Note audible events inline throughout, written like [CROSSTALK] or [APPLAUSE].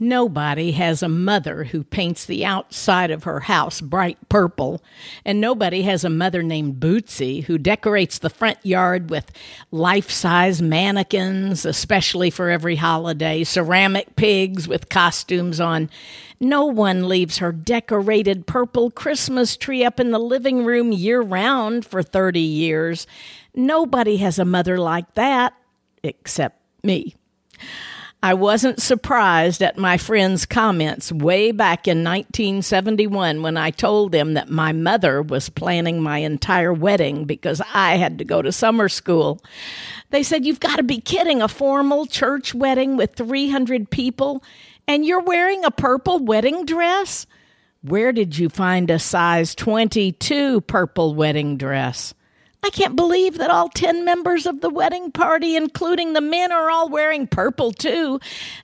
Nobody has a mother who paints the outside of her house bright purple, and nobody has a mother named Bootsy who decorates the front yard with life size mannequins, especially for every holiday, ceramic pigs with costumes on. No one leaves her decorated purple Christmas tree up in the living room year round for 30 years. Nobody has a mother like that, except me. I wasn't surprised at my friends' comments way back in 1971 when I told them that my mother was planning my entire wedding because I had to go to summer school. They said, You've got to be kidding, a formal church wedding with 300 people, and you're wearing a purple wedding dress? Where did you find a size 22 purple wedding dress? I can't believe that all 10 members of the wedding party, including the men, are all wearing purple too.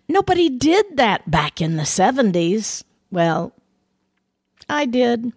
Nobody did that back in the 70s. Well, I did.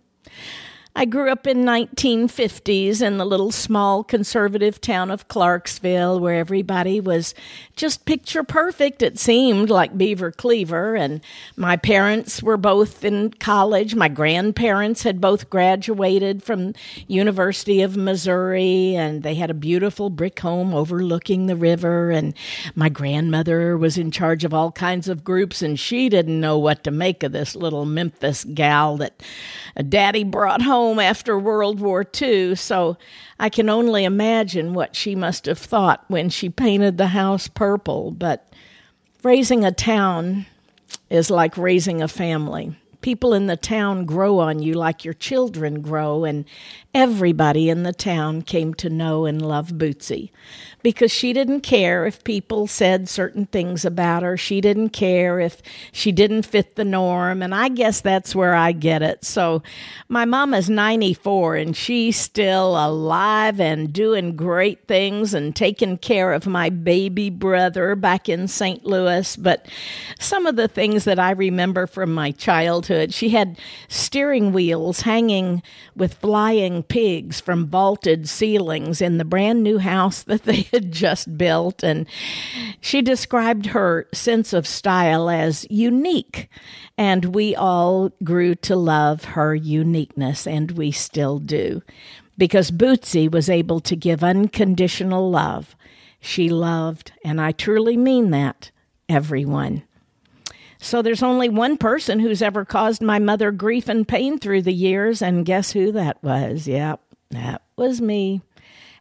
I grew up in 1950s in the little small conservative town of Clarksville where everybody was just picture perfect it seemed like Beaver Cleaver. And my parents were both in college. My grandparents had both graduated from University of Missouri and they had a beautiful brick home overlooking the river. And my grandmother was in charge of all kinds of groups and she didn't know what to make of this little Memphis gal that daddy brought home home after World War II, so I can only imagine what she must have thought when she painted the house purple. But raising a town is like raising a family. People in the town grow on you like your children grow, and everybody in the town came to know and love Bootsy because she didn't care if people said certain things about her. She didn't care if she didn't fit the norm. And I guess that's where I get it. So my mom is 94 and she's still alive and doing great things and taking care of my baby brother back in St. Louis. But some of the things that I remember from my childhood, she had steering wheels hanging with flying pigs from vaulted ceilings in the brand new house that they had just built. And she described her sense of style as unique. And we all grew to love her uniqueness, and we still do. Because Bootsy was able to give unconditional love. She loved, and I truly mean that, everyone. So there's only one person who's ever caused my mother grief and pain through the years, and guess who that was? Yep, that was me.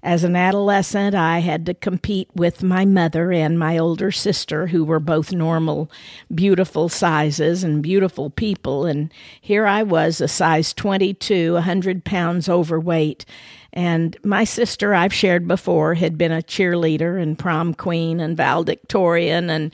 As an adolescent, I had to compete with my mother and my older sister, who were both normal, beautiful sizes and beautiful people. And here I was, a size 22, 100 pounds overweight. And my sister, I've shared before, had been a cheerleader and prom queen and valedictorian. And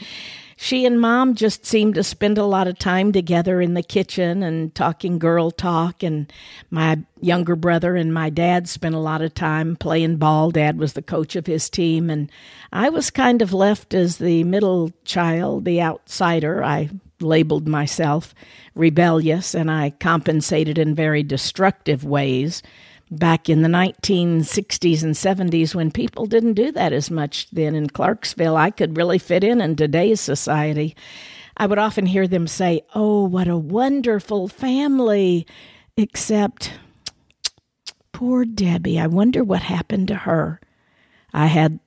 she and mom just seemed to spend a lot of time together in the kitchen and talking girl talk. And my younger brother and my dad spent a lot of time playing ball. Dad was the coach of his team. And I was kind of left as the middle child, the outsider. I labeled myself rebellious and I compensated in very destructive ways back in the 1960s and 70s when people didn't do that as much then in Clarksville. I could really fit in in today's society. I would often hear them say, Oh, what a wonderful family. Except, poor Debbie, I wonder what happened to her. I had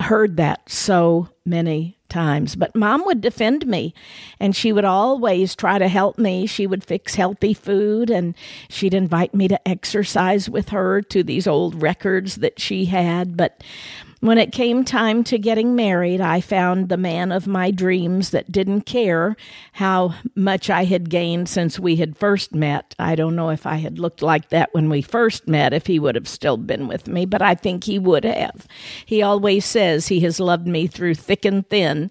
heard that so many times. But mom would defend me and she would always try to help me. She would fix healthy food and she'd invite me to exercise with her to these old records that she had. But when it came time to getting married, I found the man of my dreams that didn't care how much I had gained since we had first met. I don't know if I had looked like that when we first met, if he would have still been with me, but I think he would have. He always says he has loved me through thick and thin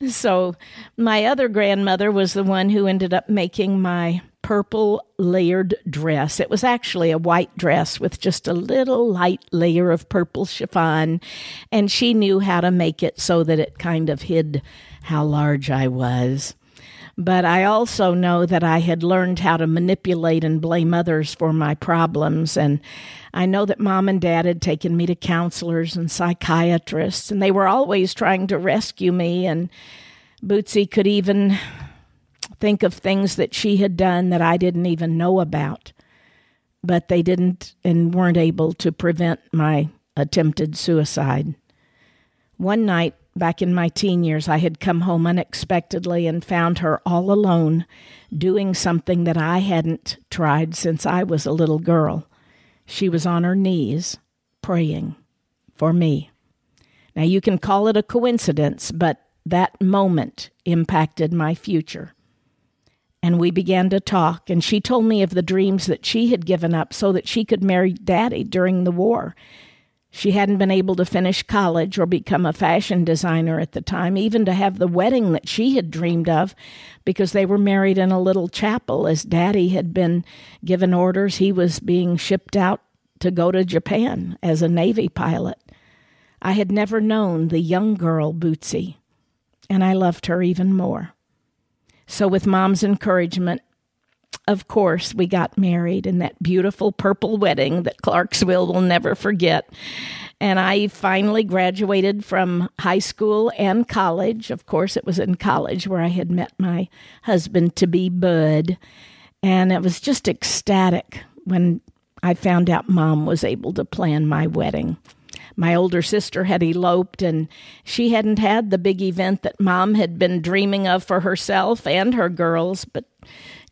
[LAUGHS] So, my other grandmother was the one who ended up making my purple layered dress. It was actually a white dress with just a little light layer of purple chiffon, and she knew how to make it so that it kind of hid how large I was. But I also know that I had learned how to manipulate and blame others for my problems. And I know that mom and dad had taken me to counselors and psychiatrists, and they were always trying to rescue me. And Bootsy could even think of things that she had done that I didn't even know about. But they didn't and weren't able to prevent my attempted suicide. One night, Back in my teen years, I had come home unexpectedly and found her all alone doing something that I hadn't tried since I was a little girl. She was on her knees praying for me. Now, you can call it a coincidence, but that moment impacted my future. And we began to talk, and she told me of the dreams that she had given up so that she could marry Daddy during the war. She hadn't been able to finish college or become a fashion designer at the time, even to have the wedding that she had dreamed of, because they were married in a little chapel as daddy had been given orders. He was being shipped out to go to Japan as a Navy pilot. I had never known the young girl, Bootsy, and I loved her even more. So, with mom's encouragement, of course, we got married in that beautiful purple wedding that Clarksville will never forget. And I finally graduated from high school and college. Of course, it was in college where I had met my husband to be Bud. And it was just ecstatic when I found out mom was able to plan my wedding. My older sister had eloped, and she hadn't had the big event that mom had been dreaming of for herself and her girls, but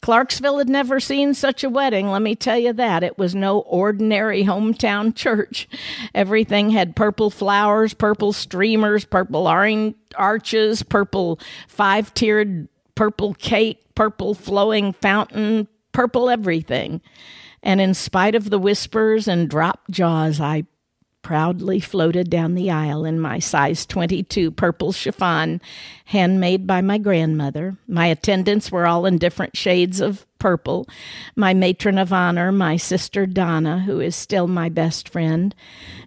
Clarksville had never seen such a wedding, let me tell you that. It was no ordinary hometown [LAUGHS] church. Everything had purple flowers, purple streamers, purple arches, purple five tiered purple cake, purple flowing fountain, purple everything. And in spite of the whispers and dropped jaws, I proudly floated down the aisle in my size 22 purple chiffon, handmade by my grandmother. My attendants were all in different shades of purple. My matron of honor, my sister Donna, who is still my best friend.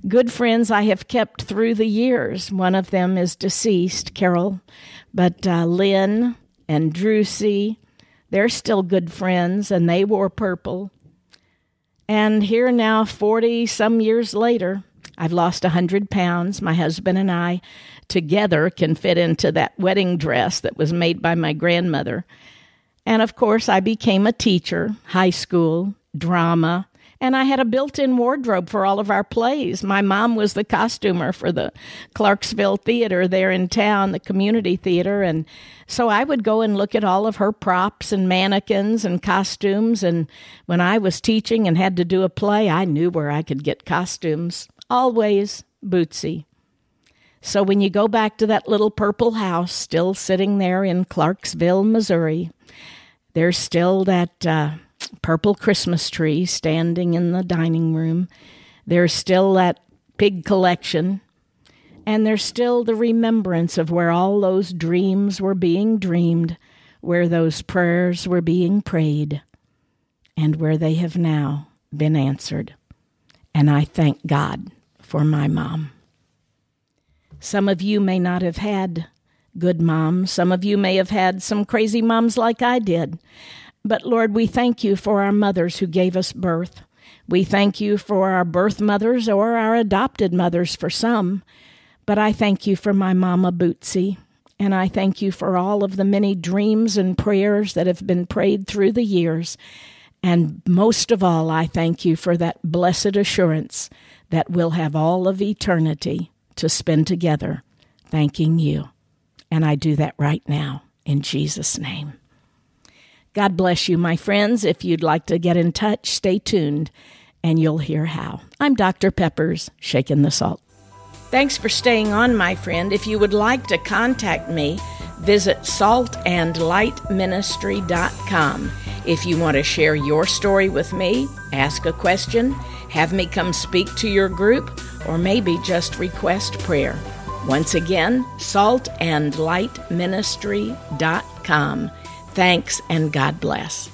Good friends I have kept through the years. One of them is deceased, Carol, but uh, Lynn and Drusy, they're still good friends, and they wore purple. And here now, 40 some years later, I've lost a 100 pounds. My husband and I together can fit into that wedding dress that was made by my grandmother. And of course, I became a teacher, high school, drama, and I had a built in wardrobe for all of our plays. My mom was the costumer for the Clarksville Theater there in town, the community theater. And so I would go and look at all of her props and mannequins and costumes. And when I was teaching and had to do a play, I knew where I could get costumes always Bootsy. So when you go back to that little purple house still sitting there in Clarksville, Missouri, there's still that uh, purple Christmas tree standing in the dining room. There's still that pig collection. And there's still the remembrance of where all those dreams were being dreamed, where those prayers were being prayed, and where they have now been answered. And I thank God for my mom. Some of you may not have had good moms. Some of you may have had some crazy moms like I did. But Lord, we thank you for our mothers who gave us birth. We thank you for our birth mothers or our adopted mothers for some. But I thank you for my mama Bootsy. And I thank you for all of the many dreams and prayers that have been prayed through the years. And most of all, I thank you for that blessed assurance that we'll have all of eternity to spend together thanking you. And I do that right now in Jesus' name. God bless you, my friends. If you'd like to get in touch, stay tuned and you'll hear how. I'm Dr. Peppers, shaking the salt. Thanks for staying on, my friend. If you would like to contact me, visit saltandlightministry.com. If you want to share your story with me, ask a question, have me come speak to your group, or maybe just request prayer. Once again, saltandlightministry.com. Thanks and God bless.